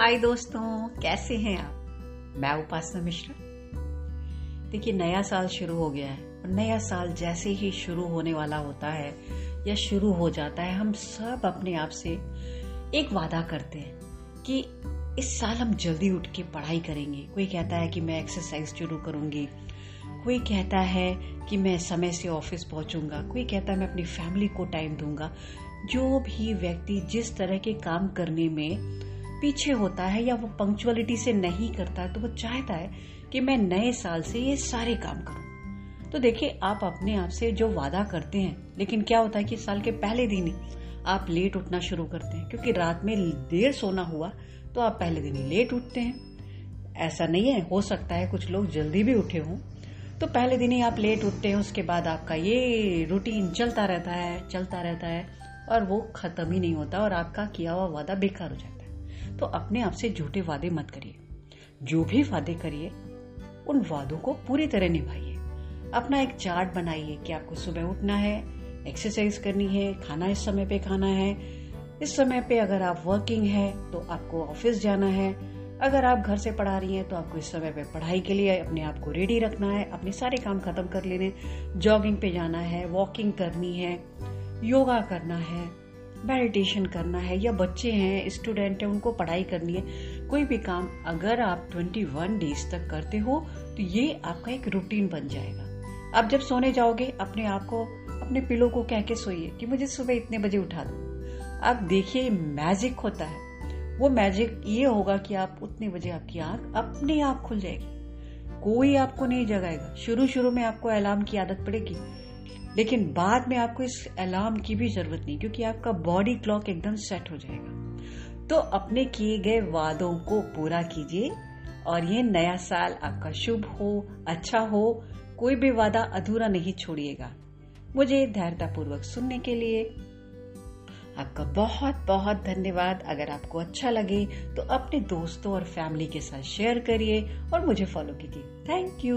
हाय दोस्तों, कैसे हैं आप? मैं उपासना मिश्रा। देखिए, नया साल शुरू हो गया है और नया साल जैसे ही शुरू होने वाला होता है या शुरू हो जाता है, हम सब अपने आप से एक वादा करते हैं कि इस साल हम जल्दी उठ के पढ़ाई करेंगे। कोई कहता है कि मैं एक्सरसाइज शुरू करूँगी। कोई कहता है कि मैं समय से ऑफ़िस पहुंचूँगा। कोई कहता है मैं अपनी फैमिली को टाइम दूँगा। जो भी व्यक्ति जिस तरह के काम करने में पीछे होता है या वो पंक्चुअलिटी से नहीं करता तो वो चाहता है कि मैं नए साल से ये सारे काम करूँ। तो देखिए, आप अपने आप से जो वादा करते हैं, लेकिन क्या होता है कि साल के पहले दिन ही आप लेट उठना शुरू करते हैं, क्योंकि रात में देर सोना हुआ तो आप पहले दिन ही लेट उठते हैं। ऐसा नहीं है, हो सकता है कुछ लोग जल्दी भी उठे हों। तो पहले दिन ही आप लेट उठते हैं, उसके बाद आपका ये रूटीन चलता रहता है, चलता रहता है, और वो खत्म ही नहीं होता, और आपका किया हुआ वादा बेकार हो जाता है। तो अपने आप से झूठे वादे मत करिए। जो भी वादे करिए, उन वादों को पूरी तरह निभाइए। अपना एक चार्ट बनाइए कि आपको सुबह उठना है एक्सरसाइज करनी है, खाना इस समय पे खाना है। इस समय पे अगर आप वर्किंग है तो आपको ऑफ़िस जाना है। अगर आप घर से पढ़ा रही हैं तो आपको इस समय पे पढ़ाई के लिए अपने आप को रेडी रखना है, अपने सारे काम खत्म कर लेने। जॉगिंग पे जाना है वॉकिंग करनी है योगा करना है। मेडिटेशन करना है, या बच्चे हैं, स्टूडेंट हैं, उनको पढ़ाई करनी है, कोई भी काम अगर आप 21 डेज़ तक करते हो तो ये आपका एक रूटीन बन जाएगा। आप जब सोने जाओगे, अपने आप को, अपने पिलो को कह के सोइए कि मुझे सुबह इतने बजे उठा दो। आप देखिए मैजिक होता है। वो मैजिक ये होगा कि आप उतने बजे आपकी आँख अपने आप खुल जाएगी। कोई आपको नहीं जगाएगा। शुरू शुरू में आपको अलार्म की आदत पड़ेगी। लेकिन बाद में आपको इस अलार्म की भी ज़रूरत नहीं, क्योंकि आपका बॉडी क्लॉक एकदम सेट हो जाएगा। तो अपने किए गए वादों को पूरा कीजिए, और ये नया साल आपका शुभ हो अच्छा हो, कोई भी वादा अधूरा नहीं छोड़िएगा। मुझे धैर्यतापूर्वक सुनने के लिए आपका बहुत बहुत धन्यवाद। अगर आपको अच्छा लगे तो अपने दोस्तों और फैमिली के साथ शेयर करिए, और मुझे फॉलो कीजिए। Thank you